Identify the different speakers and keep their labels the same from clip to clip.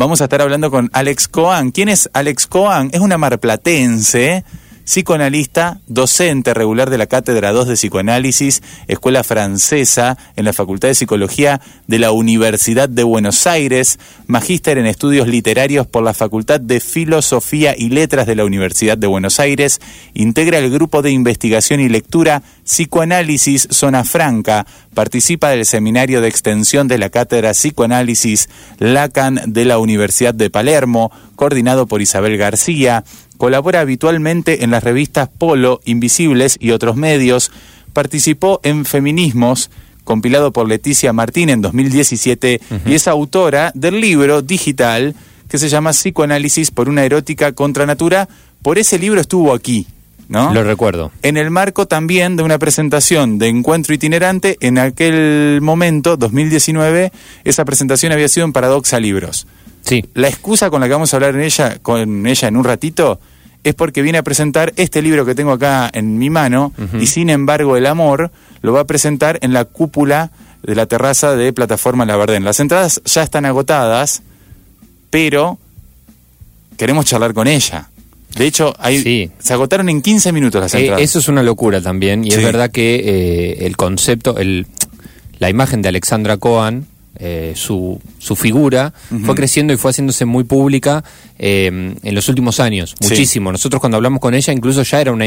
Speaker 1: Vamos a estar hablando con Alex Coan. ¿Quién es Alex Coan? Es una marplatense psicoanalista, docente regular de la Cátedra 2 de Psicoanálisis, Escuela Francesa, en la Facultad de Psicología de la Universidad de Buenos Aires, magíster en estudios literarios por la Facultad de Filosofía y Letras de la Universidad de Buenos Aires, integra el grupo de investigación y lectura Psicoanálisis Zona Franca, participa del seminario de extensión de la Cátedra Psicoanálisis Lacan de la Universidad de Palermo, coordinado por Isabel García, colabora habitualmente en las revistas Polo, Invisibles y otros medios, participó en Feminismos, compilado por Leticia Martín en 2017, y es autora del libro digital que se llama Psicoanálisis por una erótica contra natura. Por ese libro estuvo aquí, ¿no?
Speaker 2: Lo recuerdo.
Speaker 1: En el marco también de una presentación de Encuentro Itinerante, en aquel momento, 2019, esa presentación había sido en Paradoxa Libros.
Speaker 2: Sí.
Speaker 1: La excusa con la que vamos a hablar en ella, con ella en un ratito es porque viene a presentar este libro que tengo acá en mi mano y sin embargo el amor lo va a presentar en la cúpula de la terraza de Plataforma La Verdén. Las entradas ya están agotadas, pero queremos charlar con ella. De hecho, hay, se agotaron en 15 minutos las
Speaker 2: eh,
Speaker 1: entradas.
Speaker 2: eso es una locura también, y es verdad que eh, el concepto, el, la imagen de Alexandra Cohen, eh, su, su figura, fue creciendo y fue haciéndose muy pública eh, en los últimos años, muchísimo. Nosotros cuando hablamos con ella incluso ya era una,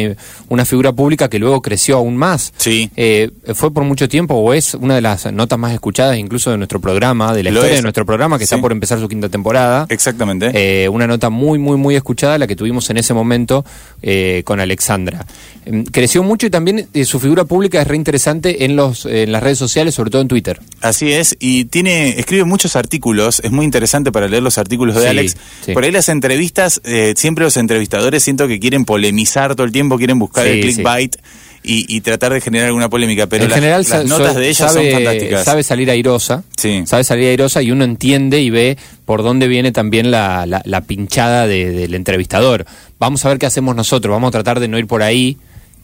Speaker 2: una figura pública que luego creció aún más.
Speaker 1: Sí.
Speaker 2: Eh, fue por mucho tiempo o es una de las notas más escuchadas incluso de nuestro programa, de la historia de nuestro programa que está por empezar su quinta temporada.
Speaker 1: Exactamente.
Speaker 2: Una nota muy, muy, muy escuchada, la que tuvimos en ese momento con Alexandra. Em, creció mucho y también su figura pública es reinteresante en, los, en las redes sociales, sobre todo en Twitter.
Speaker 1: Así es, y tiene escribe muchos artículos, es muy interesante para leer los artículos de Alex. Por ahí las entrevistas, eh, siempre los entrevistadores siento que quieren polemizar todo el tiempo, quieren buscar el clickbait. Y, tratar de generar alguna polémica, pero
Speaker 2: en general, las notas de ella son fantásticas. Sabe salir airosa,
Speaker 1: sí.
Speaker 2: sabe salir airosa y uno entiende y ve por dónde viene también la, la, pinchada del entrevistador. Vamos a ver qué hacemos nosotros, vamos a tratar de no ir por ahí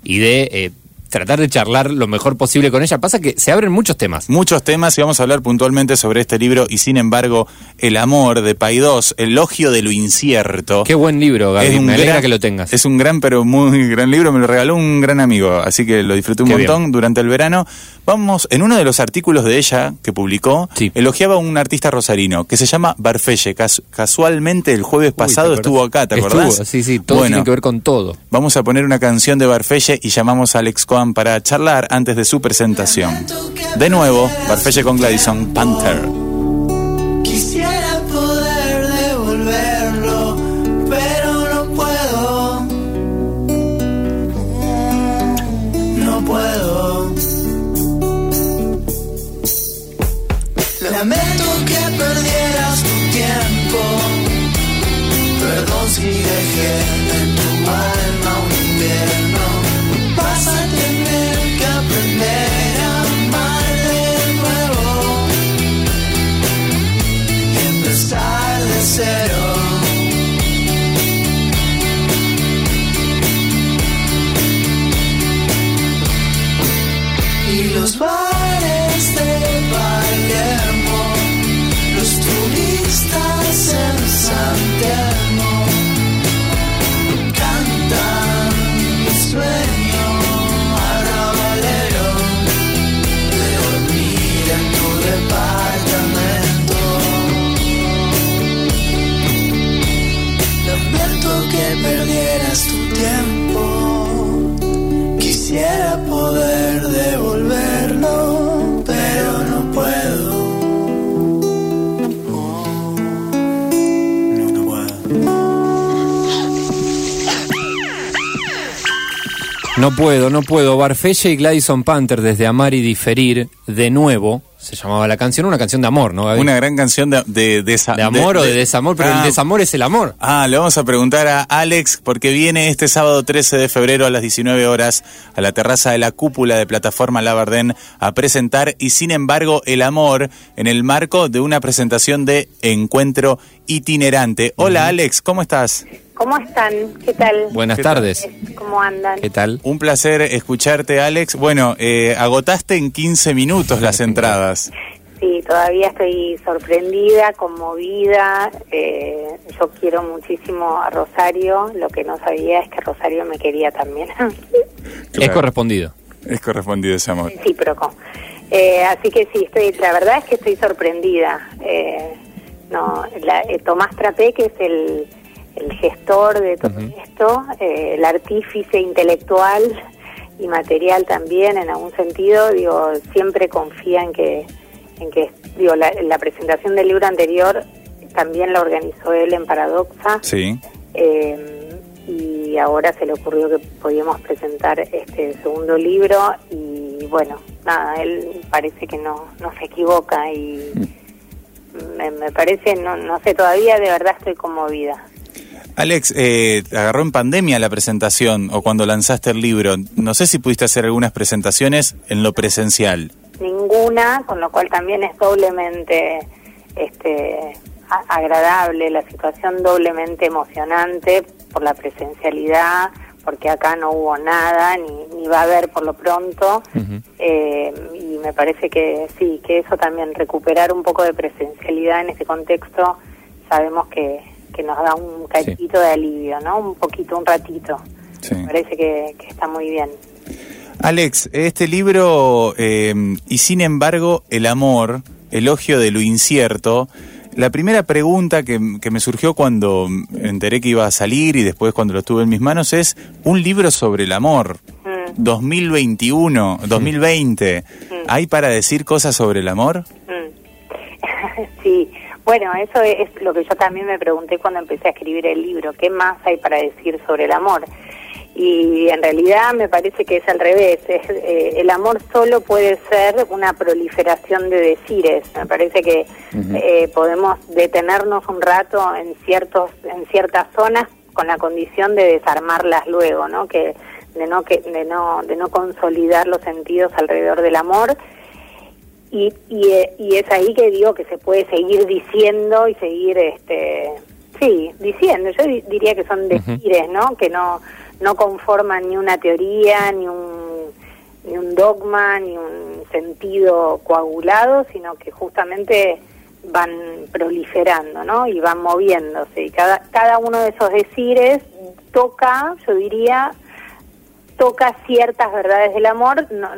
Speaker 2: y de eh, tratar de charlar lo mejor posible con ella. Pasa que se abren muchos temas.
Speaker 1: Muchos temas y vamos a hablar puntualmente sobre este libro y sin embargo El amor de Paidós, Elogio de lo incierto.
Speaker 2: Qué buen libro, Gaby. Me alegra que lo tengas.
Speaker 1: Es un gran pero muy gran libro, me lo regaló un gran amigo, así que lo disfruté un montón durante el verano. Vamos, en uno de los artículos de ella que publicó, elogiaba a un artista rosarino que se llama Barfelle. casualmente el jueves pasado estuvo acá, ¿te acordás?
Speaker 2: Estuvo, sí, sí, todo tiene que ver con todo.
Speaker 1: Vamos a poner una canción de Barfelle y llamamos a Alex para charlar antes de su presentación. De nuevo, Barfelle con Gladison Panther.
Speaker 3: Los bares No puedo, no puedo.
Speaker 2: Barfelle y Gladison Panther desde Amar y Diferir, de nuevo, se llamaba la canción, una canción de amor, ¿no?
Speaker 1: Una gran canción de, de,
Speaker 2: de, amor o de, desamor, pero el
Speaker 1: Ah.
Speaker 2: desamor es el amor.
Speaker 1: Ah, le vamos a preguntar a Alex, porque viene este sábado 13 de febrero a las 19 horas a la terraza de la cúpula de Plataforma Labardén a presentar y sin embargo el amor en el marco de una presentación de encuentro itinerante. Hola Alex, ¿cómo estás?
Speaker 4: ¿Cómo están? ¿Qué tal?
Speaker 2: Buenas
Speaker 1: ¿Qué tal?
Speaker 2: tardes.
Speaker 4: ¿Cómo andan?
Speaker 2: ¿Qué tal?
Speaker 1: Un placer escucharte Alex. Bueno, eh, agotaste en 15 minutos las entradas.
Speaker 4: Sí, todavía estoy sorprendida, conmovida. Eh, yo quiero muchísimo a Rosario. Lo que no sabía es que Rosario me quería también.
Speaker 2: Es correspondido.
Speaker 1: Es correspondido ese amor.
Speaker 4: Recíproco. Eh, así que sí, estoy, la verdad es que estoy sorprendida. Eh, no, la- eh, Tomás Trapé, que es el, el gestor de todo esto, eh, el artífice intelectual y material también, en algún sentido, digo, siempre confía en que, en que digo, la, la presentación del libro anterior también la organizó él en Paradoxa.
Speaker 1: Sí.
Speaker 4: Eh, y ahora se le ocurrió que podíamos presentar este segundo libro y bueno, nada, él parece que no, no se equivoca y me, me parece, no, no sé, todavía de verdad estoy conmovida.
Speaker 1: Alex, eh, agarró en pandemia la presentación o cuando lanzaste el libro. No sé si pudiste hacer algunas presentaciones en lo presencial.
Speaker 4: Ninguna, con lo cual también es doblemente este, agradable, la situación doblemente emocionante por la presencialidad, porque acá no hubo nada, ni, ni va a haber por lo pronto. Eh, y me parece que sí, que eso también, recuperar un poco de presencialidad en este contexto, sabemos que, que nos da un cachito de alivio, ¿no? Un poquito, un ratito.
Speaker 1: Sí.
Speaker 4: Me parece que, que está muy bien.
Speaker 1: Alex, este libro, eh, y sin embargo, el amor, elogio de lo incierto, la primera pregunta que, que me surgió cuando enteré que iba a salir y después cuando lo tuve en mis manos es, un libro sobre el amor,
Speaker 4: Mm.
Speaker 1: 2021, 2020, ¿hay para decir cosas sobre el amor?
Speaker 4: Mm. Sí, bueno, eso es lo que yo también me pregunté cuando empecé a escribir el libro, ¿qué más hay para decir sobre el amor? Y en realidad me parece que es al revés, es, eh, el amor solo puede ser una proliferación de decires, me parece que eh, podemos detenernos un rato en ciertos en ciertas zonas con la condición de desarmarlas luego, ¿no? Que de no que de no de no consolidar los sentidos alrededor del amor y, y, eh, y es ahí que digo que se puede seguir diciendo y seguir, este, sí, diciendo. Yo di- diría que son decires, ¿no? Que no, no conforman ni una teoría, ni un, ni un dogma, ni un sentido coagulado, sino que justamente van proliferando, ¿no? Y van moviéndose. Y cada, cada uno de esos decires toca, yo diría, toca ciertas verdades del amor no,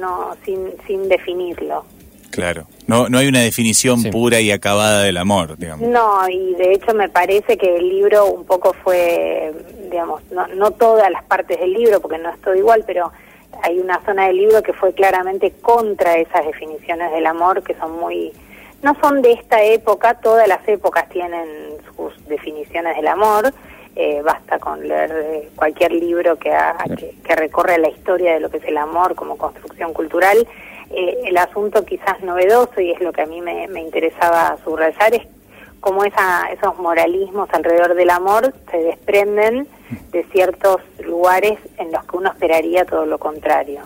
Speaker 4: no sin, sin definirlo.
Speaker 1: Claro. No, no hay una definición
Speaker 2: Sí.
Speaker 1: pura y acabada del amor, digamos.
Speaker 4: No, y de hecho me parece que el libro un poco fue, digamos, no, no todas las partes del libro, porque no es todo igual, pero hay una zona del libro que fue claramente contra esas definiciones del amor que son muy... No son de esta época, todas las épocas tienen sus definiciones del amor, eh, basta con leer eh, cualquier libro que, haga- que, que recorre la historia de lo que es el amor como construcción cultural. Eh, el asunto quizás novedoso, y es lo que a mí me, me interesaba subrayar, es cómo esos moralismos alrededor del amor se desprenden de ciertos lugares en los que uno esperaría todo lo contrario,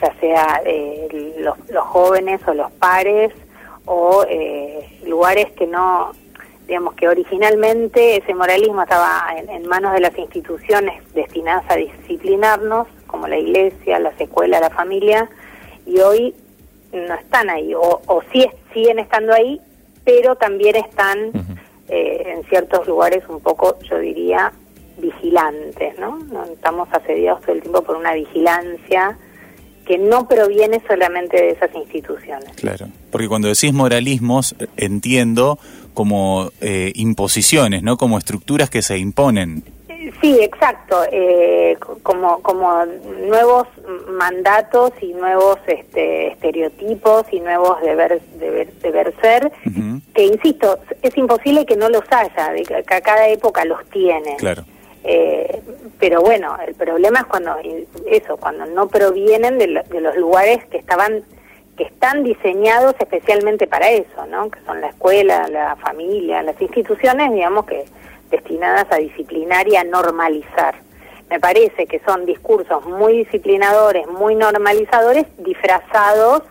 Speaker 4: ya sea eh, los, los jóvenes o los pares o eh, lugares que no, digamos que originalmente ese moralismo estaba en, en manos de las instituciones destinadas a disciplinarnos, como la iglesia, las escuelas, la familia, y hoy no están ahí, o, o sí siguen estando ahí, pero también están eh, en ciertos lugares un poco, yo diría, vigilantes, ¿no? No Estamos asediados todo el tiempo por una vigilancia que no proviene solamente de esas instituciones.
Speaker 1: Claro. Porque cuando decís moralismos, eh, entiendo como eh, imposiciones, ¿no? Como estructuras que se imponen.
Speaker 4: Sí, exacto. Eh, co- como como nuevos mandatos y nuevos este, estereotipos y nuevos deber, deber, deber ser, que insisto, es imposible que no los haya, de que que cada época los tiene.
Speaker 1: Claro.
Speaker 4: Eh, pero bueno, el problema es cuando eso, cuando no provienen de, lo- de los lugares que estaban que están diseñados especialmente para eso, ¿no? Que son la escuela, la familia, las instituciones, digamos que destinadas a disciplinar y a normalizar. Me parece que son discursos muy disciplinadores, muy normalizadores, disfrazados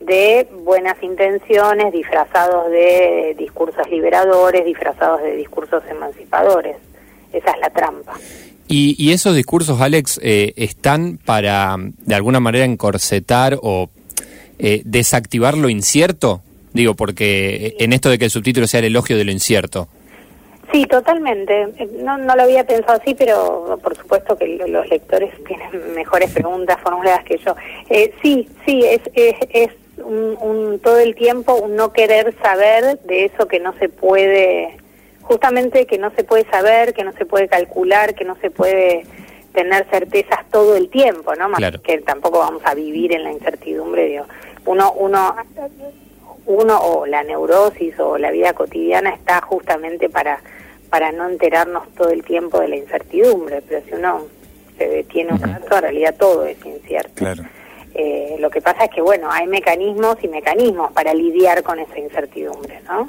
Speaker 4: de buenas intenciones, disfrazados de discursos liberadores, disfrazados de discursos emancipadores. Esa es la trampa.
Speaker 2: Y, y esos discursos, Alex, eh, están para, de alguna manera, encorsetar o eh, desactivar lo incierto. Digo, porque en esto de que el subtítulo sea el elogio de lo incierto.
Speaker 4: Sí, totalmente. No, no lo había pensado así, pero por supuesto que lo- los lectores tienen mejores preguntas formuladas que yo. Eh, sí, sí, es, es, es un, un- todo el tiempo un no querer saber de eso que no se puede, justamente que no se puede saber, que no se puede calcular, que no se puede tener certezas todo el tiempo, ¿no? Más
Speaker 2: Claro.
Speaker 4: que tampoco vamos a vivir en la incertidumbre, digo. Uno, uno uno o la neurosis o la vida cotidiana está justamente para para no enterarnos todo el tiempo de la incertidumbre, pero si uno se detiene un rato, en realidad todo es incierto.
Speaker 1: Claro.
Speaker 4: Eh, lo que pasa es que, bueno, hay mecanismos y mecanismos para lidiar con esa incertidumbre, ¿no?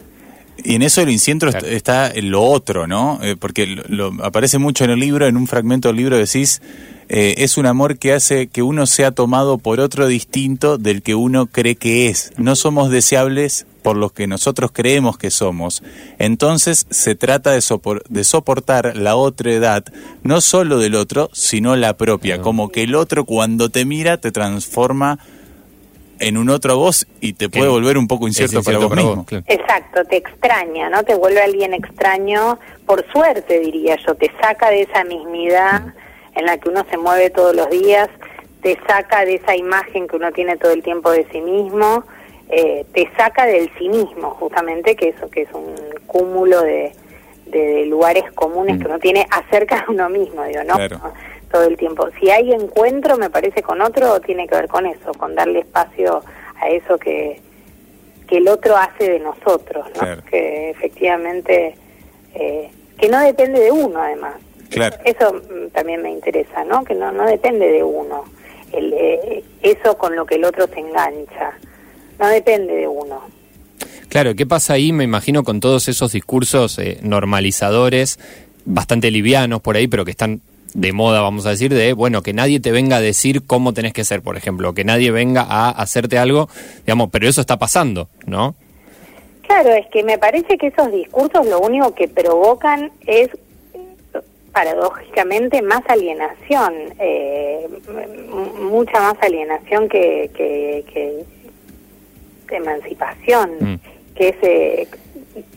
Speaker 1: Y en eso el incierto
Speaker 2: Claro.
Speaker 1: está en lo otro, ¿no? Eh, porque lo, lo- aparece mucho en el libro, en un fragmento del libro decís, eh, es un amor que hace que uno sea tomado por otro distinto del que uno cree que es. No somos deseables por los que nosotros creemos que somos. Entonces se trata de, sopor- de soportar la otra edad, no solo del otro, sino la propia. Como que el otro cuando te mira te transforma en un otro vos y te puede volver un poco incierto, para vos mismo.
Speaker 2: claro.
Speaker 4: Exacto, te extraña, ¿no? Te vuelve alguien extraño, por suerte diría yo, te saca de esa mismidad en la que uno se mueve todos los días, te saca de esa imagen que uno tiene todo el tiempo de sí mismo, eh, te saca del cinismo, justamente, que eso que es un cúmulo de, de, de lugares comunes que uno tiene acerca de uno mismo, digo, ¿no?
Speaker 1: Claro.
Speaker 4: Todo el tiempo. Si hay encuentro, me parece, con otro, tiene que ver con eso, con darle espacio a eso que, que el otro hace de nosotros, ¿no?
Speaker 1: Claro.
Speaker 4: Que efectivamente, eh, que no depende de uno además.
Speaker 1: Claro.
Speaker 4: Eso mm, también me interesa, ¿no? Que no, no depende de uno. El, eh, eso con lo que el otro se engancha. No depende de uno.
Speaker 2: Claro, ¿qué pasa ahí? Me imagino con todos esos discursos eh, normalizadores, bastante livianos por ahí, pero que están de moda, vamos a decir, de, bueno, que nadie te venga a decir cómo tenés que ser, por ejemplo, que nadie venga a hacerte algo, digamos, pero eso está pasando, ¿no?
Speaker 4: Claro, es que me parece que esos discursos lo único que provocan es paradójicamente más alienación, eh, mucha más alienación que, que, que emancipación,
Speaker 2: Mm.
Speaker 4: que es, eh,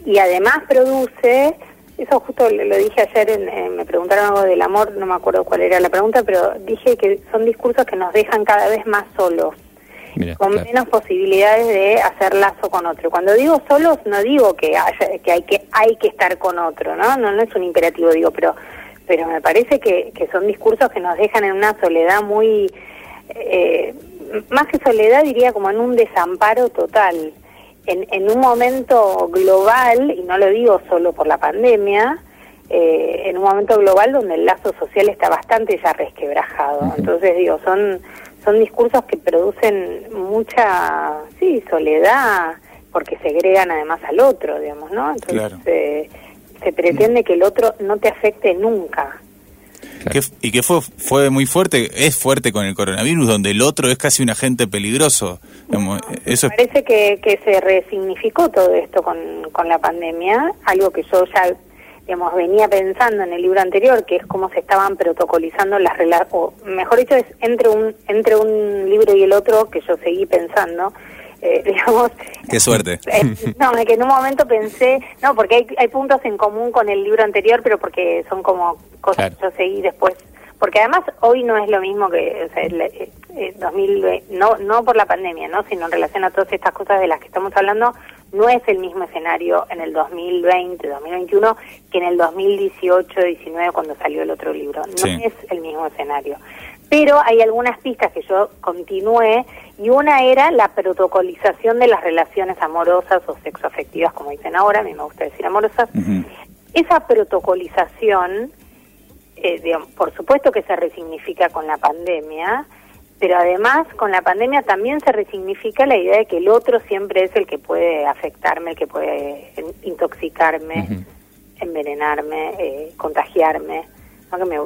Speaker 4: y además produce, eso justo lo, dije ayer, en, me preguntaron algo del amor, no me acuerdo cuál era la pregunta, pero dije que son discursos que nos dejan cada vez más solos
Speaker 2: Mira,
Speaker 4: con
Speaker 2: claro.
Speaker 4: menos posibilidades de hacer lazo con otro. Cuando digo solos no digo que haya, que hay que hay que estar con otro, ¿no? No no es un imperativo digo, pero pero me parece que, que son discursos que nos dejan en una soledad muy eh, más que soledad diría como en un desamparo total. En, en un momento global, y no lo digo solo por la pandemia, eh, en un momento global donde el lazo social está bastante ya resquebrajado. Entonces digo, son son discursos que producen mucha, sí, soledad, porque segregan además al otro, digamos, ¿no? Entonces
Speaker 1: Claro.
Speaker 4: eh, se pretende que el otro no te afecte nunca.
Speaker 1: Que y que fue, fue muy fuerte, es fuerte con el coronavirus, donde el otro es casi un agente peligroso. Digamos, eso es,
Speaker 4: Parece que, que se resignificó todo esto con, con la pandemia, algo que yo ya digamos, venía pensando en el libro anterior, que es cómo se estaban protocolizando las relaciones, o mejor dicho, es entre un, entre un libro y el otro que yo seguí pensando, eh, digamos...
Speaker 1: qué suerte.
Speaker 4: Eh, no, es que en un momento pensé, no, porque hay, hay puntos en común con el libro anterior, pero porque son como cosas
Speaker 2: Claro.
Speaker 4: que yo seguí después. Porque además hoy no es lo mismo que o sea, el, eh, eh, 2020, no, no por la pandemia, no, sino en relación a todas estas cosas de las que estamos hablando, no es el mismo escenario en el 2020, 2021 que en el 2018, 19 cuando salió el otro libro. No
Speaker 1: Sí.
Speaker 4: es el mismo escenario. Pero hay algunas pistas que yo continué y una era la protocolización de las relaciones amorosas o sexoafectivas, como dicen ahora, a mí me gusta decir amorosas. Esa protocolización, eh, digamos, por supuesto que se resignifica con la pandemia, pero además con la pandemia también se resignifica la idea de que el otro siempre es el que puede afectarme, el que puede intoxicarme, envenenarme, eh, contagiarme. ¿no? Que me-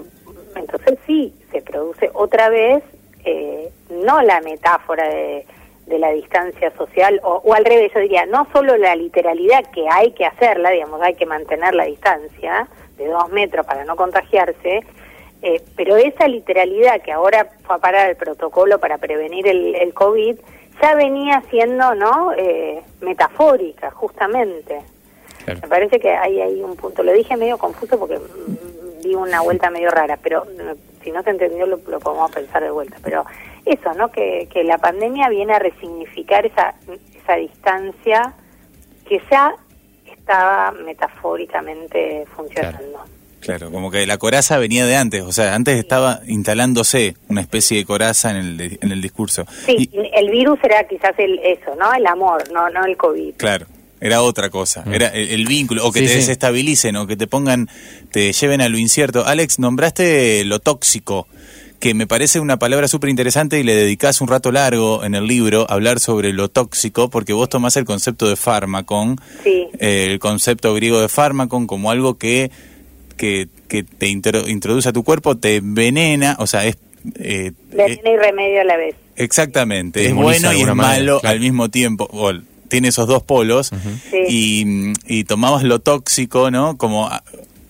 Speaker 4: entonces sí, se produce otra vez, eh, no la metáfora de, de la distancia social, o, o al revés, yo diría, no solo la literalidad que hay que hacerla, digamos, hay que mantener la distancia de dos metros para no contagiarse, eh, pero esa literalidad que ahora fue a parar el protocolo para prevenir el, el COVID, ya venía siendo, ¿no? Eh, metafórica, justamente.
Speaker 2: Claro.
Speaker 4: Me parece que hay ahí un punto. Lo dije medio confuso porque di una vuelta medio rara, pero mm, si no se entendió lo, lo podemos pensar de vuelta. Pero eso, ¿no? Que, que la pandemia viene a resignificar esa, esa distancia que ya estaba metafóricamente funcionando.
Speaker 1: Claro, como que la coraza venía de antes, o sea, antes estaba instalándose una especie de coraza en el, en el discurso.
Speaker 4: Sí,
Speaker 1: Y-
Speaker 4: el virus era quizás el eso, ¿no? El amor, no no el COVID.
Speaker 1: Claro, era otra cosa, era el, el vínculo, o que
Speaker 2: Mm. Sí,
Speaker 1: te
Speaker 2: sí.
Speaker 1: desestabilicen, o que te pongan, te lleven a lo incierto. Alex, nombraste lo tóxico, que me parece una palabra súper interesante y le dedicás un rato largo en el libro a hablar sobre lo tóxico, porque vos tomás el concepto de fármacon,
Speaker 4: Sí.
Speaker 1: eh, el concepto griego de fármacon como algo que, que, que te intro- introduce a tu cuerpo, te envenena, o sea, es... eh, eh,
Speaker 4: Veneno y remedio a la vez.
Speaker 1: Exactamente,
Speaker 2: Te
Speaker 1: es bueno y es malo
Speaker 2: claro.
Speaker 1: al mismo tiempo. O, tiene esos dos polos
Speaker 4: Sí.
Speaker 1: y, y tomamos lo tóxico, ¿no? Como a-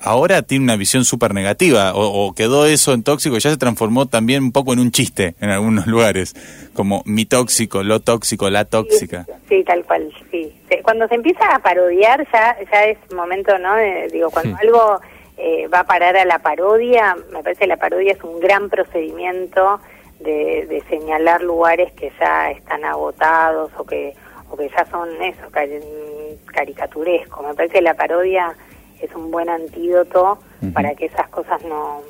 Speaker 1: ahora tiene una visión súper negativa o, o quedó eso en tóxico y ya se transformó también un poco en un chiste en algunos lugares, como mi tóxico, lo tóxico, la tóxica.
Speaker 4: Sí, sí, tal cual, sí. Se- Cuando se empieza a parodiar ya ya es momento, ¿no? De- digo, cuando algo eh, va a parar a la parodia, me parece que la parodia es un gran procedimiento de, de señalar lugares que ya están agotados o que o que ya son eso, cari- caricaturesco. Me parece que la parodia es un buen antídoto para que esas cosas no...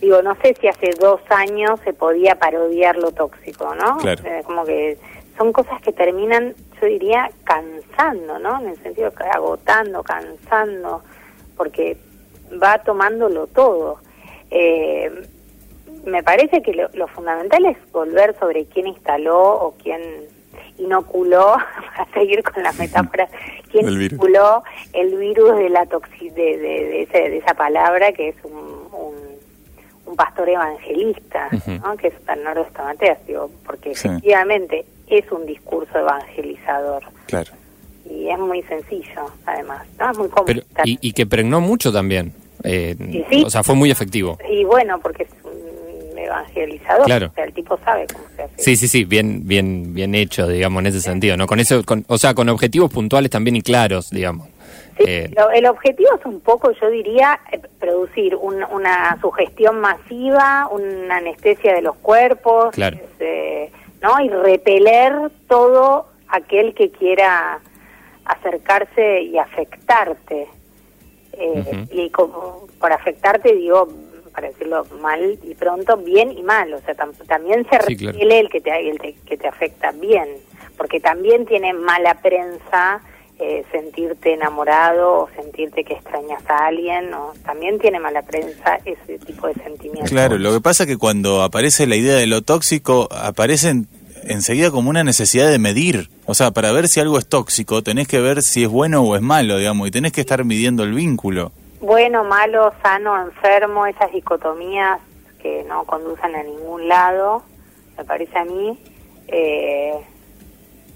Speaker 4: Digo, no sé si hace dos años se podía parodiar lo tóxico, ¿no?
Speaker 1: Claro.
Speaker 4: Eh, como que son cosas que terminan, yo diría, cansando, ¿no? En el sentido que agotando, cansando, porque va tomándolo todo. Eh, me parece que lo, lo fundamental es volver sobre quién instaló o quién inoculó, para seguir con las metáforas, quién
Speaker 1: El
Speaker 4: inoculó el virus de la toxi de, de, de ese- de esa palabra que es un, un, un pastor evangelista, que es Bernardo Stamateas, digo, porque
Speaker 1: Sí.
Speaker 4: efectivamente es un discurso evangelizador
Speaker 1: Claro.
Speaker 4: y es muy sencillo, además, ¿no? Es muy cómodo.
Speaker 2: Pero, y, y que pregnó mucho también. Eh,
Speaker 4: Sí, sí.
Speaker 2: O sea, fue muy efectivo.
Speaker 4: Y bueno, porque evangelizador,
Speaker 2: Claro.
Speaker 4: o sea, el tipo sabe cómo se hace.
Speaker 2: Sí, sí, sí, bien, bien, bien hecho, digamos, en ese sentido, ¿no? Con eso, con, o sea, con objetivos puntuales también y claros, digamos.
Speaker 4: Sí,
Speaker 2: Eh,
Speaker 4: lo- el objetivo es un poco, yo diría, eh, producir un- una sugestión masiva, una anestesia de los cuerpos,
Speaker 2: Claro.
Speaker 4: es, eh, ¿no? Y repeler todo aquel que quiera acercarse y afectarte. Eh. Y como por afectarte digo, para decirlo mal y pronto, bien y mal. O sea, tam- también se
Speaker 2: Sí, claro.
Speaker 4: el que te, el te- que te afecta bien, porque también tiene mala prensa eh, sentirte enamorado o sentirte que extrañas a alguien, o también tiene mala prensa ese tipo de sentimientos.
Speaker 1: Claro, lo que pasa es que cuando aparece la idea de lo tóxico, aparecen enseguida como una necesidad de medir. O sea, para ver si algo es tóxico, tenés que ver si es bueno o es malo, digamos, y tenés que estar midiendo el vínculo.
Speaker 4: Bueno, malo, sano, enfermo, esas dicotomías que no conducen a ningún lado, me parece a mí, eh,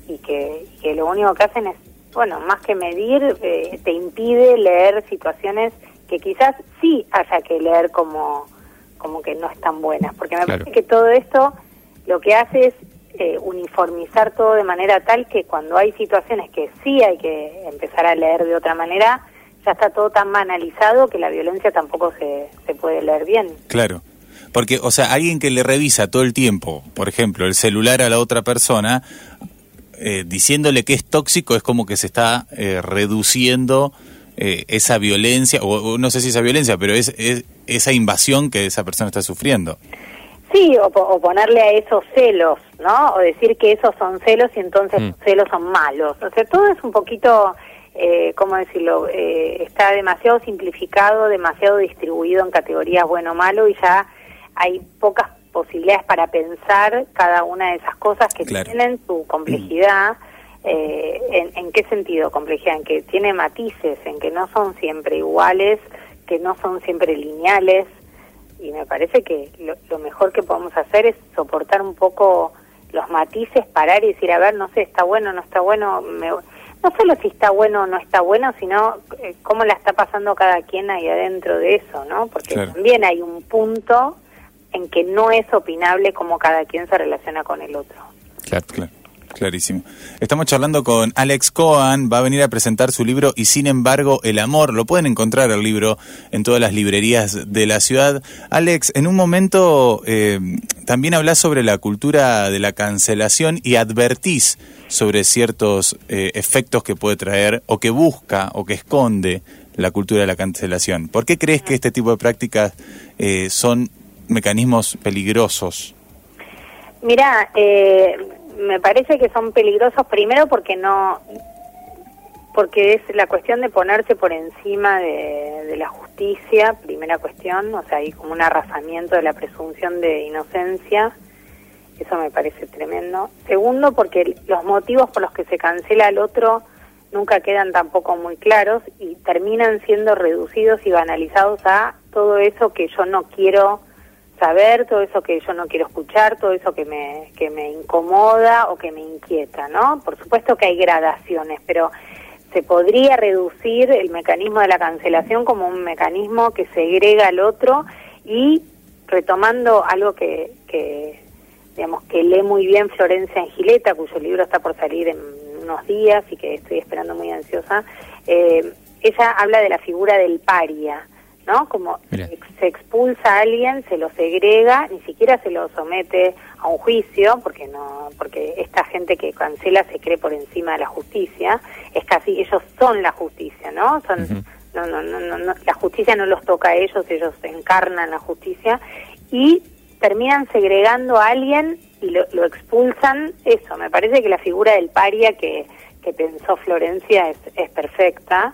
Speaker 4: y, que, y que lo único que hacen es, bueno, más que medir, eh, te impide leer situaciones que quizás sí haya que leer como, como que no están buenas, porque me
Speaker 2: Claro.
Speaker 4: parece que todo esto lo que hace es eh, uniformizar todo de manera tal que cuando hay situaciones que sí hay que empezar a leer de otra manera, ya está todo tan banalizado que la violencia tampoco se, se puede leer bien.
Speaker 1: Claro. Porque, o sea, alguien que le revisa todo el tiempo, por ejemplo, el celular a la otra persona, eh, diciéndole que es tóxico, es como que se está eh, reduciendo eh, esa violencia, o, o no sé si esa violencia, pero es, es esa invasión que esa persona está sufriendo.
Speaker 4: Sí, o, o ponerle a esos celos, ¿no? O decir que esos son celos y entonces
Speaker 2: Mm.
Speaker 4: los celos son malos. O sea, todo es un poquito, eh, ¿cómo decirlo? Eh, está demasiado simplificado, demasiado distribuido en categorías bueno-malo y ya hay pocas posibilidades para pensar cada una de esas cosas que
Speaker 1: Claro.
Speaker 4: tienen su complejidad. Eh, en, ¿En qué sentido complejidad? En que tiene matices, en que no son siempre iguales, que no son siempre lineales y me parece que lo, lo mejor que podemos hacer es soportar un poco los matices, parar y decir, a ver, no sé, está bueno, no está bueno, me- no solo si está bueno o no está bueno, sino eh, cómo la está pasando cada quien ahí adentro de eso, ¿no? Porque
Speaker 1: Claro.
Speaker 4: también hay un punto en que no es opinable cómo cada quien se relaciona con el otro.
Speaker 2: claro.
Speaker 1: Claro. Clarísimo. Estamos charlando con Alex Cohen, va a venir a presentar su libro Y sin embargo el amor. Lo pueden encontrar el libro en todas las librerías de la ciudad. Alex, en un momento eh, también hablas sobre la cultura de la cancelación y advertís sobre ciertos eh, efectos que puede traer o que busca o que esconde la cultura de la cancelación. ¿Por qué crees que este tipo de prácticas eh, son mecanismos peligrosos?
Speaker 4: Mira, eh, me parece que son peligrosos primero porque no porque es la cuestión de ponerse por encima de, de, la justicia, primera cuestión, o sea, hay como un arrasamiento de la presunción de inocencia, eso me parece tremendo. Segundo, porque los motivos por los que se cancela al otro nunca quedan tampoco muy claros y terminan siendo reducidos y banalizados a todo eso que yo no quiero saber, todo eso que yo no quiero escuchar, todo eso que me, que me incomoda o que me inquieta, ¿no? Por supuesto que hay gradaciones, pero se podría reducir el mecanismo de la cancelación como un mecanismo que segrega al otro y retomando algo que, que digamos que lee muy bien Florencia Angileta, cuyo libro está por salir en unos días y que estoy esperando muy ansiosa, eh, ella habla de la figura del paria, ¿no? Como
Speaker 2: Mira.
Speaker 4: se expulsa a alguien, se lo segrega, ni siquiera se lo somete a un juicio, porque no, porque esta gente que cancela se cree por encima de la justicia, es casi, ellos son la justicia, ¿no? Son, no, no, no, no, no, la justicia no los toca a ellos, ellos encarnan la justicia y terminan segregando a alguien y lo, lo expulsan, eso, me parece que la figura del paria que, que pensó Florencia es, es perfecta,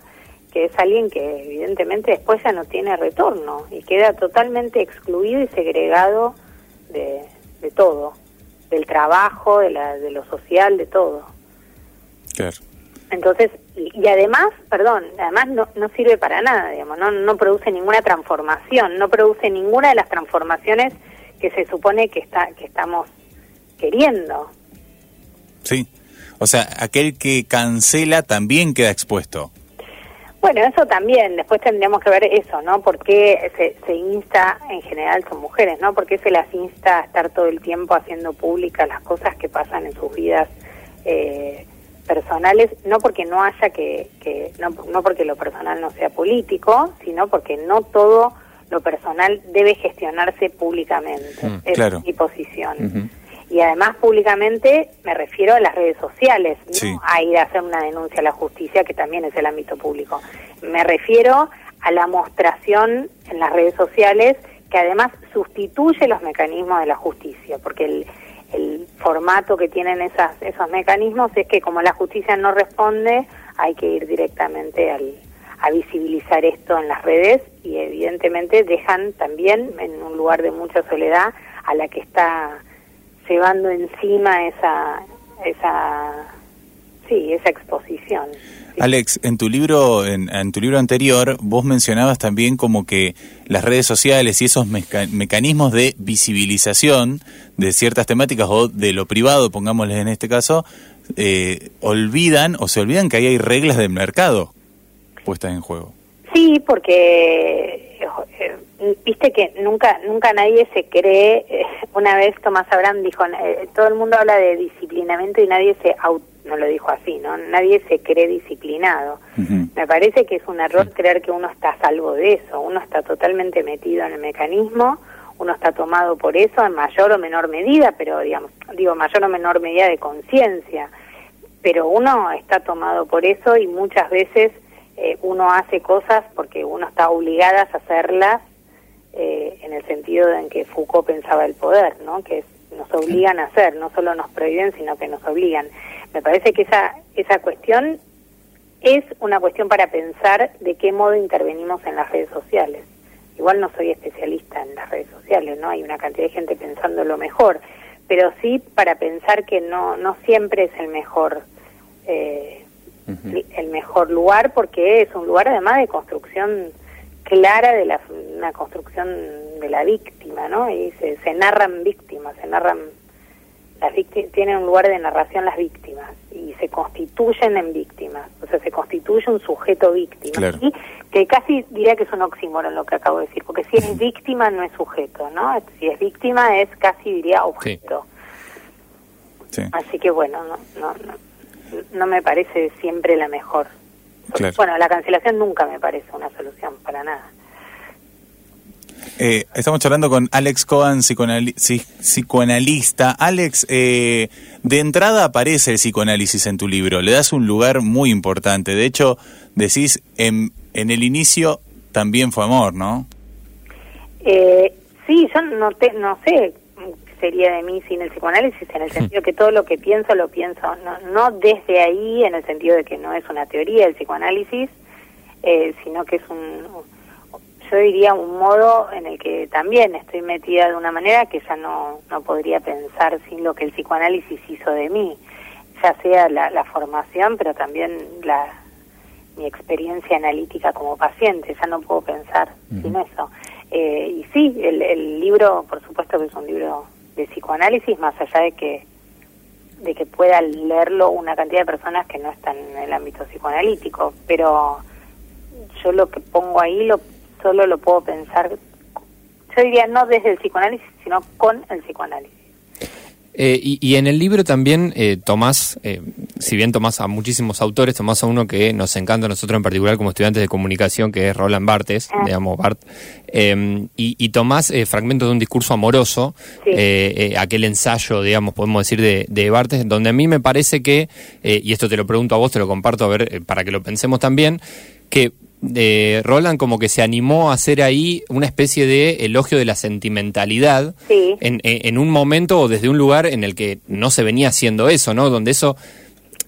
Speaker 4: que es alguien que evidentemente después ya no tiene retorno y queda totalmente excluido y segregado de, de todo, del trabajo, de, la, de lo social, de todo.
Speaker 1: Claro.
Speaker 4: Entonces, y, y además, perdón, además no, no sirve para nada, digamos, no, no produce ninguna transformación, no produce ninguna de las transformaciones que se supone que está que estamos queriendo.
Speaker 1: Sí. O sea, aquel que cancela también queda expuesto.
Speaker 4: Bueno, eso también, después tendríamos que ver eso, ¿no? ¿Por qué se, se insta, en general son mujeres, ¿no? ¿Por qué se las insta a estar todo el tiempo haciendo públicas las cosas que pasan en sus vidas eh, personales? No porque no haya que, que no, no porque lo personal no sea político, sino porque no todo lo personal debe gestionarse públicamente.
Speaker 2: Mm,
Speaker 4: es
Speaker 1: claro.
Speaker 4: mi posición. Y además públicamente me refiero a las redes sociales, no
Speaker 1: Sí.
Speaker 4: a ir a hacer una denuncia a la justicia, que también es el ámbito público. Me refiero a la mostración en las redes sociales, que además sustituye los mecanismos de la justicia, porque el, el formato que tienen esas, esos mecanismos es que como la justicia no responde, hay que ir directamente al, a visibilizar esto en las redes y evidentemente dejan también en un lugar de mucha soledad a la que está llevando encima esa esa sí esa exposición.
Speaker 1: Alex, en tu libro, en, en tu libro anterior, vos mencionabas también como que las redes sociales y esos meca- mecanismos de visibilización de ciertas temáticas o de lo privado, pongámosles en este caso, eh, olvidan o se olvidan que ahí hay reglas del mercado puestas en juego.
Speaker 4: Sí, porque eh, viste que nunca nunca nadie se cree. eh, una vez Tomás Abraham dijo, eh, todo el mundo habla de disciplinamiento y nadie se no lo dijo así, ¿no? Nadie se cree disciplinado. Me parece que es un error creer que uno está a salvo de eso. Uno está totalmente metido en el mecanismo, uno está tomado por eso en mayor o menor medida, pero digamos, digo mayor o menor medida de conciencia. Pero uno está tomado por eso y muchas veces eh, uno hace cosas porque uno está obligada a hacerlas eh, en el sentido en que Foucault pensaba el poder, ¿no? Que nos obligan a hacer, no solo nos prohíben, sino que nos obligan. Me parece que esa esa cuestión es una cuestión para pensar de qué modo intervenimos en las redes sociales. Igual no soy especialista en las redes sociales, ¿no? Hay una cantidad de gente pensando lo mejor, pero sí para pensar que no no siempre es el mejor eh, El mejor lugar porque es un lugar además de construcción clara de la una construcción de la víctima, ¿no? Y se, se narran víctimas, se narran las víctimas tienen un lugar de narración las víctimas y se constituyen en víctimas, o sea, se constituye un sujeto víctima.
Speaker 1: Claro.
Speaker 4: Y que casi diría que es un oxímoron lo que acabo de decir, porque si es víctima no es sujeto, ¿no? Si es víctima es casi diría objeto.
Speaker 1: Sí.
Speaker 4: Así que bueno, no, no, no, no me parece siempre la mejor.
Speaker 1: Claro.
Speaker 4: Bueno, la cancelación nunca me parece una solución para nada.
Speaker 1: Eh, estamos charlando con Alex Cohen, psicoanali- psi- psicoanalista. Alex, eh, de entrada aparece el psicoanálisis en tu libro, le das un lugar muy importante. De hecho, decís, en, en el inicio también fue amor, ¿no?
Speaker 4: Eh, sí, yo no, te, no sé sería de mí sin el psicoanálisis, en el sentido que todo lo que pienso lo pienso, no, no desde ahí, en el sentido de que no es una teoría el psicoanálisis, eh, sino que es un, yo diría un modo en el que también estoy metida de una manera que ya no, no podría pensar sin lo que el psicoanálisis hizo de mí, ya sea la, la formación, pero también la mi experiencia analítica como paciente, ya no puedo pensar sin eso. Eh, y sí, el, el libro, por supuesto que es un libro de psicoanálisis, más allá de que de que pueda leerlo una cantidad de personas que no están en el ámbito psicoanalítico, pero yo lo que pongo ahí lo solo lo puedo pensar, yo diría no desde el psicoanálisis, sino con el psicoanálisis.
Speaker 2: Eh, y, y en el libro también eh, tomás, eh, si bien tomás a muchísimos autores, tomás a uno que nos encanta a nosotros en particular como estudiantes de comunicación, que es Roland Barthes,
Speaker 4: Ah.
Speaker 2: digamos Bart, eh, y, y tomás eh, fragmentos de un discurso amoroso,
Speaker 4: Sí.
Speaker 2: aquel ensayo, digamos, podemos decir, de, de Barthes, donde a mí me parece que, y esto te lo pregunto a vos, te lo comparto a ver, para que lo pensemos también, que eh, Roland como que se animó a hacer ahí una especie de elogio de la sentimentalidad
Speaker 4: Sí.
Speaker 2: en, un momento o desde un lugar en el que no se venía haciendo eso, ¿no? Donde eso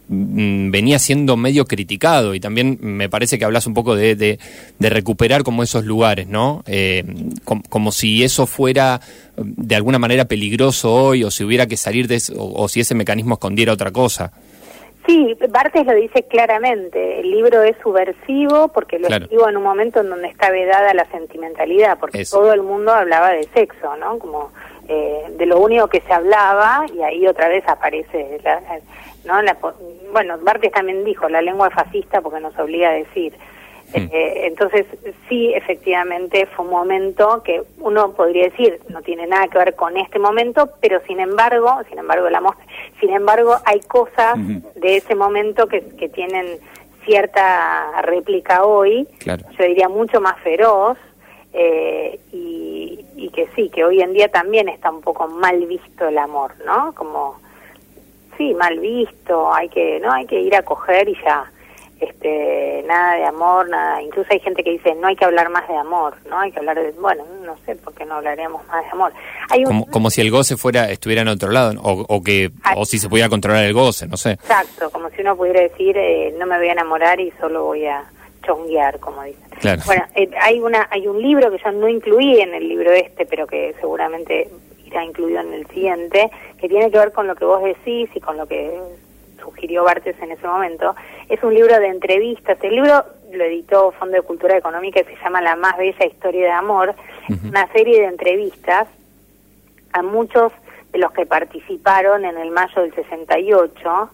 Speaker 2: mm, venía siendo medio criticado y también me parece que hablas un poco de, de- de recuperar como esos lugares, ¿no? Eh, com- como si eso fuera mm, de alguna manera peligroso hoy o si hubiera que salir de eso o, o si ese mecanismo escondiera otra cosa.
Speaker 4: Sí, Bartes lo dice claramente. El libro es subversivo porque lo
Speaker 2: Claro.
Speaker 4: escribo en un momento en donde está vedada la sentimentalidad, porque
Speaker 2: Eso.
Speaker 4: todo el mundo hablaba de sexo, ¿no? Como eh, de lo único que se hablaba y ahí otra vez aparece, la, ¿no? La bueno, Bartes también dijo la lengua fascista porque nos obliga a decir.
Speaker 2: Mm.
Speaker 4: Eh, entonces, sí, efectivamente fue un momento que uno podría decir no tiene nada que ver con este momento, pero sin embargo, sin embargo, la mos- sin embargo, hay cosas de ese momento que, que tienen cierta réplica hoy,
Speaker 2: Claro.
Speaker 4: yo diría mucho más feroz, eh, y, y que sí, que hoy en día también está un poco mal visto el amor, ¿no? Como, sí, mal visto, hay que, ¿no? Hay que ir a coger y ya, este, nada de amor, nada, incluso hay gente que dice, no hay que hablar más de amor, ¿no? Hay que hablar de, bueno, no sé por qué no hablaríamos más de amor. Hay un,
Speaker 2: Como, como si el goce fuera estuviera en otro lado o, o que
Speaker 4: Ah.
Speaker 2: o si se pudiera controlar el goce, no sé.
Speaker 4: Exacto, como si uno pudiera decir, eh, no me voy a enamorar y solo voy a chonguear, como dicen.
Speaker 2: Claro.
Speaker 4: Bueno, eh, hay una hay un libro que yo no incluí en el libro este, pero que seguramente irá incluido en el siguiente, que tiene que ver con lo que vos decís y con lo que sugirió Bartes en ese momento. Es un libro de entrevistas. El libro lo editó Fondo de Cultura Económica y se llama La más bella historia de amor. Es una serie de entrevistas a muchos de los que participaron en el mayo del 68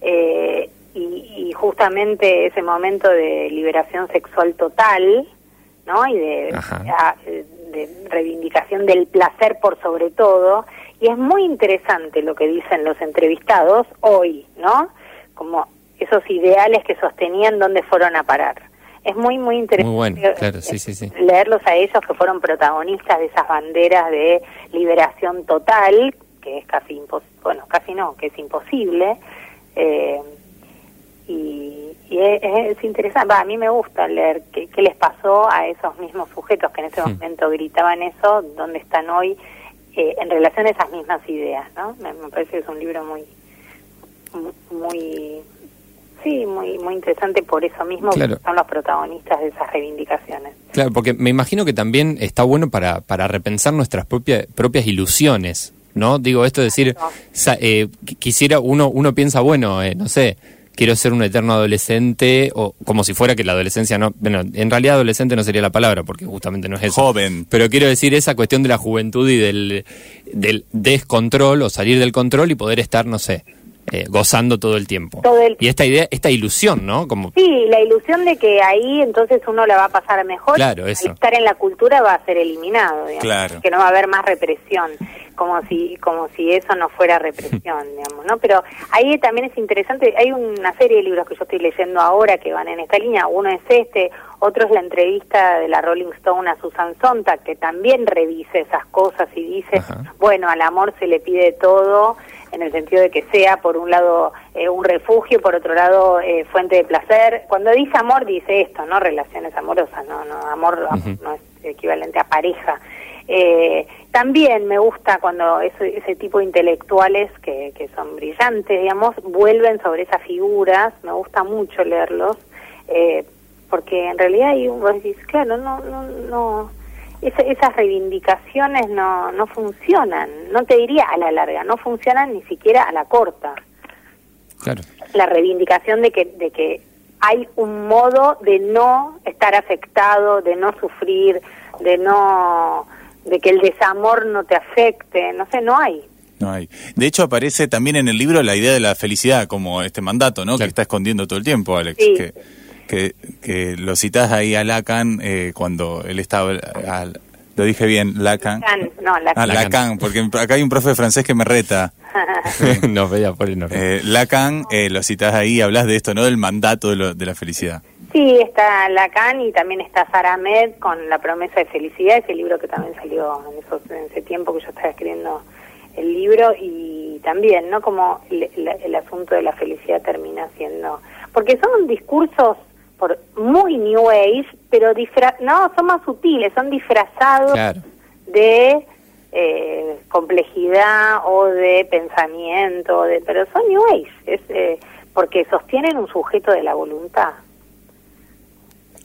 Speaker 4: eh, y, y justamente ese momento de liberación sexual total, ¿no? Y de, a- de reivindicación del placer por sobre todo. Y es muy interesante lo que dicen los entrevistados hoy, ¿no? Como esos ideales que sostenían dónde fueron a parar. Es muy, muy interesante
Speaker 2: Muy bueno, claro, sí, sí, sí.
Speaker 4: leerlos a ellos que fueron protagonistas de esas banderas de liberación total, que es casi imposible, bueno, casi no, que es imposible. eh, y y es, es interesante, a mí me gusta leer qué, qué les pasó a esos mismos sujetos que en ese
Speaker 2: Hmm.
Speaker 4: momento gritaban eso, dónde están hoy eh, en relación a esas mismas ideas, ¿no? Me, me parece que es un libro muy, muy, sí, muy, muy interesante por eso mismo,
Speaker 2: Claro.
Speaker 4: que son los protagonistas de esas reivindicaciones.
Speaker 2: Claro, porque me imagino que también está bueno para, para repensar nuestras propias propias ilusiones, ¿no? Digo, esto de decir, eh, qu- quisiera, uno, uno piensa, bueno, eh, no sé, quiero ser un eterno adolescente, o como si fuera que la adolescencia no, bueno, en realidad adolescente no sería la palabra, porque justamente no es eso.
Speaker 1: Joven.
Speaker 2: Pero quiero decir esa cuestión de la juventud y del, del descontrol, o salir del control y poder estar, no sé, eh, gozando todo el tiempo.
Speaker 4: Todo el-
Speaker 2: Y esta idea, esta ilusión, ¿no? Como
Speaker 4: Sí, la ilusión de que ahí entonces uno la va a pasar mejor.
Speaker 2: Claro,
Speaker 4: Al estar en la cultura va a ser eliminado, digamos.
Speaker 1: Claro.
Speaker 4: Que no va a haber más represión, como si como si eso no fuera represión, digamos, ¿no? Pero ahí también es interesante, hay una serie de libros que yo estoy leyendo ahora que van en esta línea. Uno es este, otro es la entrevista de la Rolling Stone a Susan Sontag, que también revisa esas cosas y dice,
Speaker 2: Ajá.
Speaker 4: bueno, al amor se le pide todo, en el sentido de que sea, por un lado, eh, un refugio, por otro lado, eh, fuente de placer. Cuando dice amor, dice esto, ¿no? Relaciones amorosas, no, no amor no es equivalente a pareja. Eh, también me gusta cuando ese, ese tipo de intelectuales que, que son brillantes, digamos, vuelven sobre esas figuras, me gusta mucho leerlos, eh, porque en realidad hay un, vos decís, claro, no, no, no, esa- esas reivindicaciones no, no funcionan, no te diría a la larga, no funcionan ni siquiera a la corta.
Speaker 2: claro.
Speaker 4: La reivindicación de que, de que hay un modo de no estar afectado, de no sufrir, de no, de que el desamor no te afecte, no sé, no hay.
Speaker 1: No hay. De hecho, aparece también en el libro la idea de la felicidad como este mandato, ¿no? Que está escondiendo todo el tiempo, Alex.
Speaker 4: Sí.
Speaker 1: Que, que, que lo citás ahí a Lacan eh, cuando él estaba... al- lo dije bien, Lacan.
Speaker 4: Lacan, no, Lacan.
Speaker 1: Ah, Lacan, porque acá hay un profe francés que me reta.
Speaker 2: nos veía por nos veía.
Speaker 1: Eh, Lacan, eh, lo citás ahí, hablas de esto, ¿no? Del mandato de, lo- de la felicidad.
Speaker 4: Sí, está Lacan y también está Sara Med con La promesa de felicidad, ese libro que también salió en, esos- en ese tiempo que yo estaba escribiendo el libro y también, ¿no? Como el, el- el asunto de la felicidad termina siendo... Porque son discursos por muy New Age, pero disfra no, son más sutiles, son disfrazados
Speaker 2: Claro.
Speaker 4: de eh, complejidad o de pensamiento, de, pero son New Age, es, eh, porque sostienen un sujeto de la voluntad.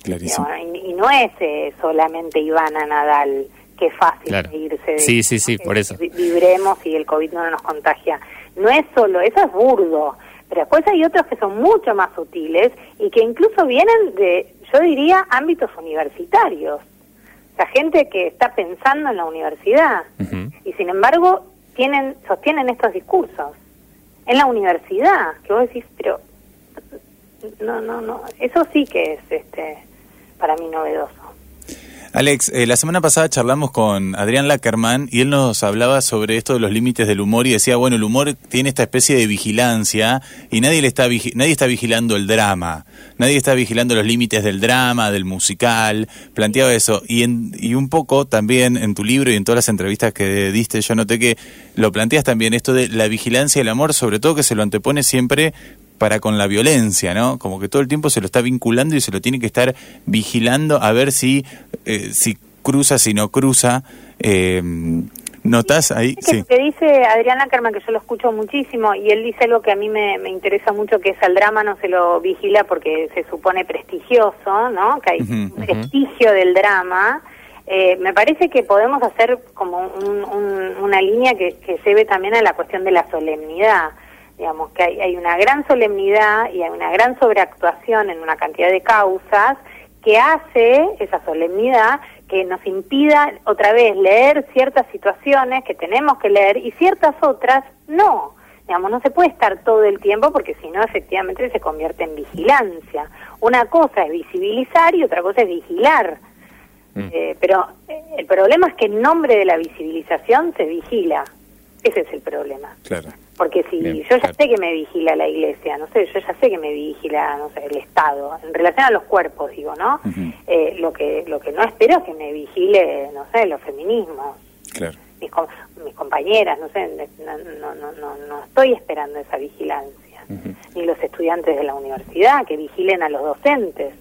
Speaker 1: Clarísimo.
Speaker 4: Y, y no es eh, solamente Ivana Nadal, que es fácil
Speaker 2: Claro.
Speaker 4: irse de
Speaker 2: Sí, sí, sí, por eso.
Speaker 4: vi- Vibremos y el COVID no nos contagia. No es solo, eso es burdo. Pero después hay otros que son mucho más sutiles y que incluso vienen de, yo diría, ámbitos universitarios. O sea, gente que está pensando en la universidad y sin embargo tienen sostienen estos discursos. En la universidad que vos decís pero no no no eso sí que es este para mí novedoso
Speaker 1: Alex, eh, la semana pasada charlamos con Adrián Lackerman y él nos hablaba sobre esto de los límites del humor y decía, bueno, el humor tiene esta especie de vigilancia y nadie le está nadie está vigilando el drama, nadie está vigilando los límites del drama, del musical, planteaba eso. Y en, y un poco también en tu libro y en todas las entrevistas que diste yo noté que lo planteas también esto de la vigilancia del amor, sobre todo que se lo antepone siempre para con la violencia, ¿no? Como que todo el tiempo se lo está vinculando y se lo tiene que estar vigilando a ver si, eh, si cruza, si no cruza. Eh, ¿Notas ahí?
Speaker 4: Es que
Speaker 1: Sí.
Speaker 4: lo que dice Adrián Ackerman, que yo lo escucho muchísimo, y él dice algo que a mí me, me interesa mucho, que es al drama no se lo vigila porque se supone prestigioso, ¿no? Que hay un prestigio del drama. Eh, me parece que podemos hacer como un- un- una línea que, que lleve también a la cuestión de la solemnidad. Digamos que hay, hay una gran solemnidad y hay una gran sobreactuación en una cantidad de causas que hace esa solemnidad que nos impida otra vez leer ciertas situaciones que tenemos que leer y ciertas otras no. Digamos, no se puede estar todo el tiempo porque si no efectivamente se convierte en vigilancia. Una cosa es visibilizar y otra cosa es vigilar.
Speaker 2: Mm.
Speaker 4: Eh, pero eh, el problema es que en nombre de la visibilización se vigila. Ese es el problema.
Speaker 1: Claro.
Speaker 4: Porque si
Speaker 2: Bien,
Speaker 4: yo ya
Speaker 2: claro.
Speaker 4: sé que me vigila la iglesia, no sé, yo ya sé que me vigila, no sé, el Estado, en relación a los cuerpos, digo, ¿no? Eh, lo que lo que no espero es que me vigile, no sé, los feminismos,
Speaker 1: Claro.
Speaker 4: mis, mis compañeras, no sé, no, no, no, no, no estoy esperando esa vigilancia. Ni los estudiantes de la universidad que vigilen a los docentes.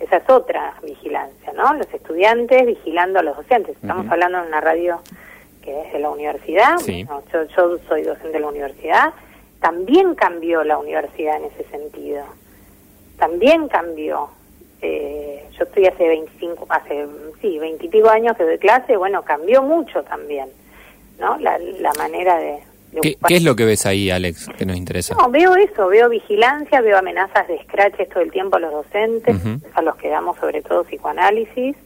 Speaker 4: Esa es otra vigilancia, ¿no? Los estudiantes vigilando a los docentes. Estamos hablando en una radio que es de la universidad.
Speaker 2: Sí.
Speaker 4: Bueno, yo, yo soy docente de la universidad. También cambió la universidad en ese sentido. También cambió. Eh, yo estoy hace 25, hace, sí, 20 y pico años que doy clase. Bueno, cambió mucho también, ¿no? La, la manera de...
Speaker 2: ¿Qué, qué es lo que ves ahí, Alex, que nos interesa?
Speaker 4: no, veo eso, veo vigilancia, veo amenazas de scratches todo el tiempo a los docentes,
Speaker 2: Ujú.
Speaker 4: a los que damos sobre todo psicoanálisis.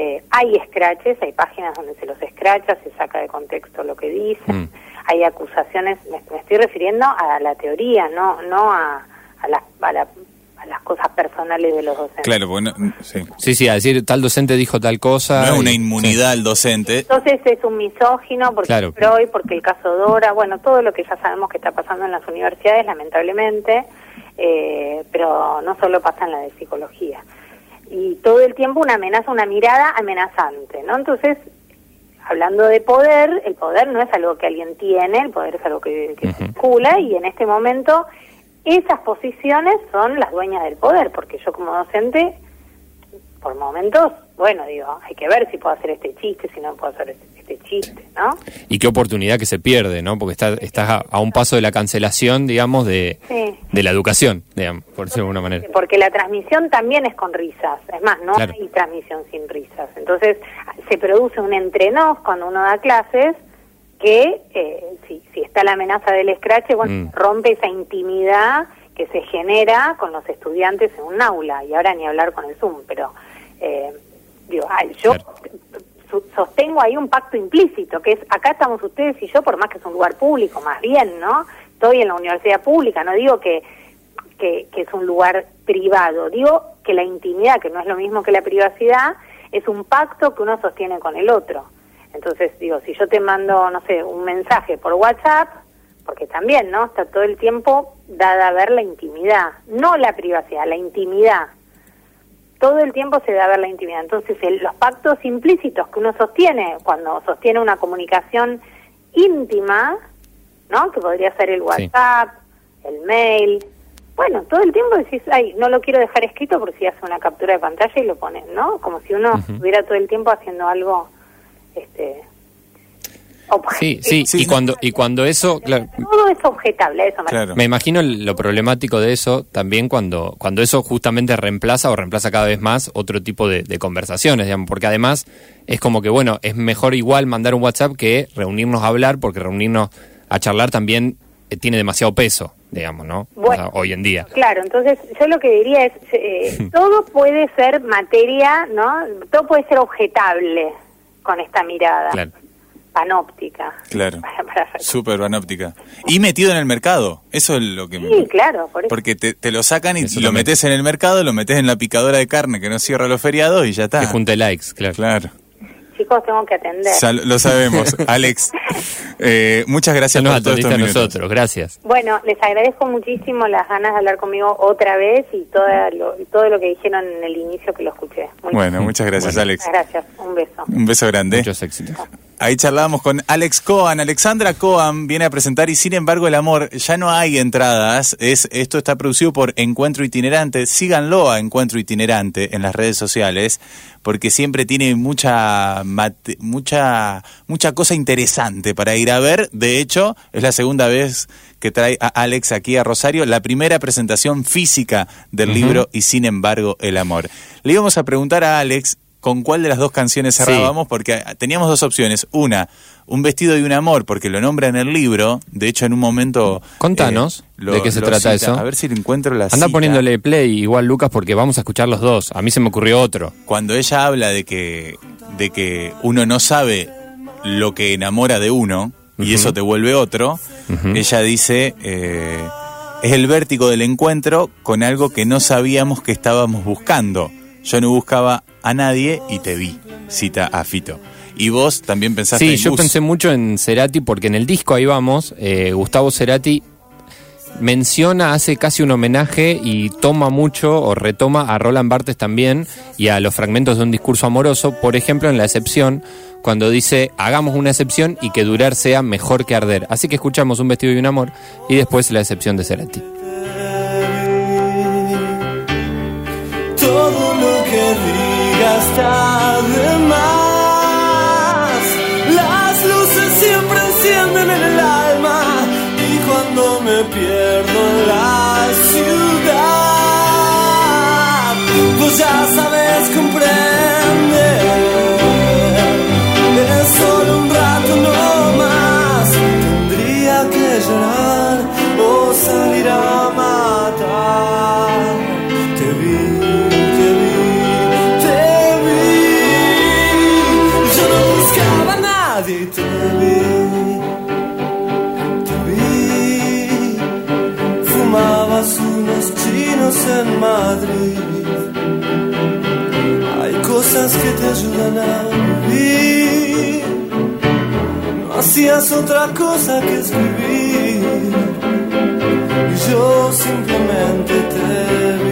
Speaker 4: Eh, hay scratches, hay páginas donde se los escracha, se saca de contexto lo que dicen,
Speaker 2: Mm.
Speaker 4: hay acusaciones, me, me estoy refiriendo a la teoría, no no a, a, las, a, la- a las cosas personales de los docentes.
Speaker 1: Claro, porque no, sí.
Speaker 2: Sí, sí, a decir tal docente dijo tal cosa.
Speaker 1: no es una inmunidad al docente.
Speaker 4: Entonces es un misógino porque
Speaker 2: Claro.
Speaker 4: Freud, porque el caso Dora, bueno, todo lo que ya sabemos que está pasando en las universidades, lamentablemente, eh, pero no solo pasa en la de psicología. Y todo el tiempo una amenaza, una mirada amenazante, ¿no? Entonces, hablando de poder, el poder no es algo que alguien tiene, el poder es algo que, que
Speaker 2: Ujú.
Speaker 4: circula y en este momento esas posiciones son las dueñas del poder, porque yo como docente por momentos, bueno, digo, hay que ver si puedo hacer este chiste, si no puedo hacer este, este chiste, ¿no?
Speaker 2: Y qué oportunidad que se pierde, ¿no? Porque está- estás a, a un paso de la cancelación, digamos, de,
Speaker 4: Sí.
Speaker 2: de la educación, digamos, por decirlo de alguna manera.
Speaker 4: Porque la transmisión también es con risas, es más, no
Speaker 2: Claro.
Speaker 4: hay transmisión sin risas. Entonces, se produce un entrenos cuando uno da clases que, eh, si, si está la amenaza del escrache, bueno,
Speaker 2: Mm.
Speaker 4: rompe esa intimidad que se genera con los estudiantes en un aula, y ahora ni hablar con el Zoom, pero, eh, digo, ay, yo sostengo ahí un pacto implícito, que es acá estamos ustedes y yo, por más que es un lugar público, más bien, ¿no? Estoy en la universidad pública, no digo que, que, que es un lugar privado, digo que la intimidad, que no es lo mismo que la privacidad, es un pacto que uno sostiene con el otro. Entonces, digo, si yo te mando, no sé, un mensaje por WhatsApp, porque también, ¿no? Está todo el tiempo dada a ver la intimidad, no la privacidad, la intimidad todo el tiempo se da a ver la intimidad. Entonces, el- los pactos implícitos que uno sostiene cuando sostiene una comunicación íntima, ¿no? Que podría ser el WhatsApp, el mail. Bueno, todo el tiempo decís, ay, no lo quiero dejar escrito por si hace una captura de pantalla y lo pone, ¿no? Como si uno
Speaker 2: Ujú.
Speaker 4: estuviera todo el tiempo haciendo algo, este,
Speaker 2: Sí,
Speaker 4: objetivo.
Speaker 2: sí,
Speaker 1: Sí,
Speaker 2: y cuando, y cuando eso, claro,
Speaker 4: Todo es objetable, a eso me
Speaker 1: Claro.
Speaker 2: me imagino lo problemático de eso también cuando, cuando eso justamente reemplaza o reemplaza cada vez más otro tipo de, de conversaciones, digamos, porque además es como que, bueno, es mejor igual mandar un WhatsApp que reunirnos a hablar, porque reunirnos a charlar también eh, tiene demasiado peso, digamos, ¿no? O
Speaker 4: Bueno.
Speaker 2: sea, hoy en día.
Speaker 4: Claro, entonces yo lo que diría es, eh, todo puede ser materia, ¿no? Todo puede ser objetable con esta mirada
Speaker 2: Claro.
Speaker 4: Panóptica.
Speaker 1: Claro.
Speaker 4: Para- para-
Speaker 1: Súper panóptica. Y metido en el mercado. Eso es lo que me...
Speaker 4: Sí, claro, por eso.
Speaker 1: Porque te, te lo sacan y
Speaker 2: Eso
Speaker 1: lo metes en el mercado, lo metes en la picadora de carne que no cierra los feriados y ya está.
Speaker 2: Que junte likes, claro.
Speaker 1: Claro.
Speaker 4: Chicos, tengo que atender.
Speaker 1: Lo sabemos. Alex, eh, muchas gracias
Speaker 2: nos
Speaker 1: por todos estos
Speaker 2: a
Speaker 1: minutos.
Speaker 2: nosotros, gracias.
Speaker 4: Bueno, les agradezco muchísimo las ganas de hablar conmigo otra vez y toda lo, todo lo que dijeron en el inicio que lo escuché. Muy
Speaker 1: Bueno, muchas gracias,
Speaker 2: Bueno.
Speaker 1: Alex.
Speaker 4: Muchas gracias. Un beso.
Speaker 1: Un beso grande.
Speaker 2: Muchos éxitos.
Speaker 1: Ahí charlábamos con Alex Cohen. Alexandra Cohen viene a presentar y sin embargo el amor ya no hay entradas. Es esto está producido por Encuentro Itinerante. Síganlo a Encuentro Itinerante en las redes sociales porque siempre tiene mucha mate- mucha mucha cosa interesante para ir a ver. De hecho, es la segunda vez que trae a Alex aquí a Rosario, la primera presentación física del libro y sin embargo el amor. Le íbamos a preguntar a Alex con cuál de las dos canciones
Speaker 2: Sí.
Speaker 1: cerrábamos porque teníamos dos opciones. Una, un vestido y un amor, porque lo nombra en el libro. De hecho, en un momento.
Speaker 2: Contanos,
Speaker 1: eh, lo-
Speaker 2: ¿de qué se trata
Speaker 1: cita.
Speaker 2: eso?
Speaker 1: A ver si le encuentro la
Speaker 2: Anda
Speaker 1: cita.
Speaker 2: poniéndole play igual, Lucas, porque vamos a escuchar los dos. A mí se me ocurrió otro.
Speaker 1: Cuando ella habla de que, de que uno no sabe lo que enamora de uno y eso te vuelve otro, ella dice. eh, es el vértigo del encuentro con algo que no sabíamos que estábamos buscando. Yo no buscaba a nadie y te vi, cita a Fito. Y vos también pensaste
Speaker 2: Sí,
Speaker 1: en
Speaker 2: yo
Speaker 1: Gus.
Speaker 2: pensé mucho en Cerati porque en el disco ahí vamos, eh, Gustavo Cerati menciona, hace casi un homenaje y toma mucho o retoma a Roland Barthes también y a los fragmentos de un discurso amoroso, por ejemplo en la excepción, cuando dice hagamos una excepción y que durar sea mejor que arder. Así que escuchamos un vestido y un amor y después la excepción de Cerati.
Speaker 3: Digas está de más. Las luces siempre encienden en el alma. Y cuando me pierdo en la ciudad, pues ya sabes comprender. Madrid. Hay cosas que te ayudan a vivir. No hacías otra cosa que escribir. Y yo simplemente te